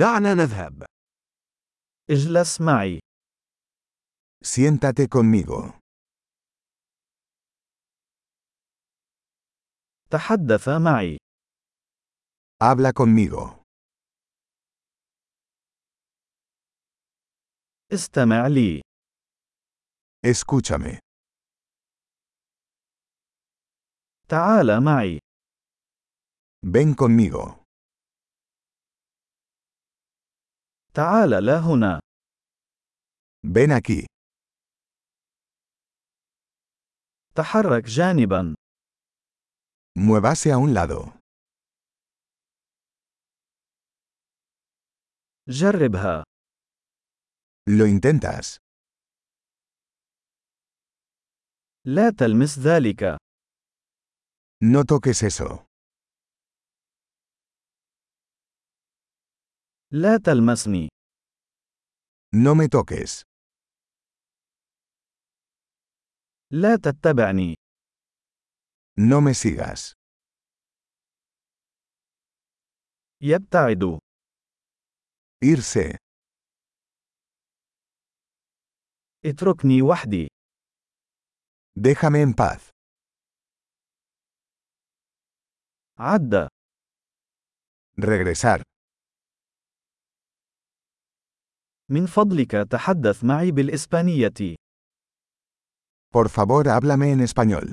دعنا نذهب. اجلس معي. Siéntate conmigo. تحدث معي. Habla conmigo. استمع لي. Escúchame. تعال معي. Ven conmigo. تعال لا هنا. Ven aquí. تحرك جانبا. Muévase a un lado. جربها. Lo intentas. لا تلمس ذلك. No toques eso. لا تلمسني. No me toques. لا تتبعني. No me sigas. يبتعد. Irse. اتركني وحدي. Déjame en paz. عد. Regresar. من فضلك تحدث معي بالإسبانية. Por favor, háblame en español.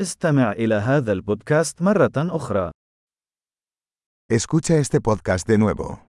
استمع إلى هذا البودكاست مرة أخرى. Escucha este podcast de nuevo.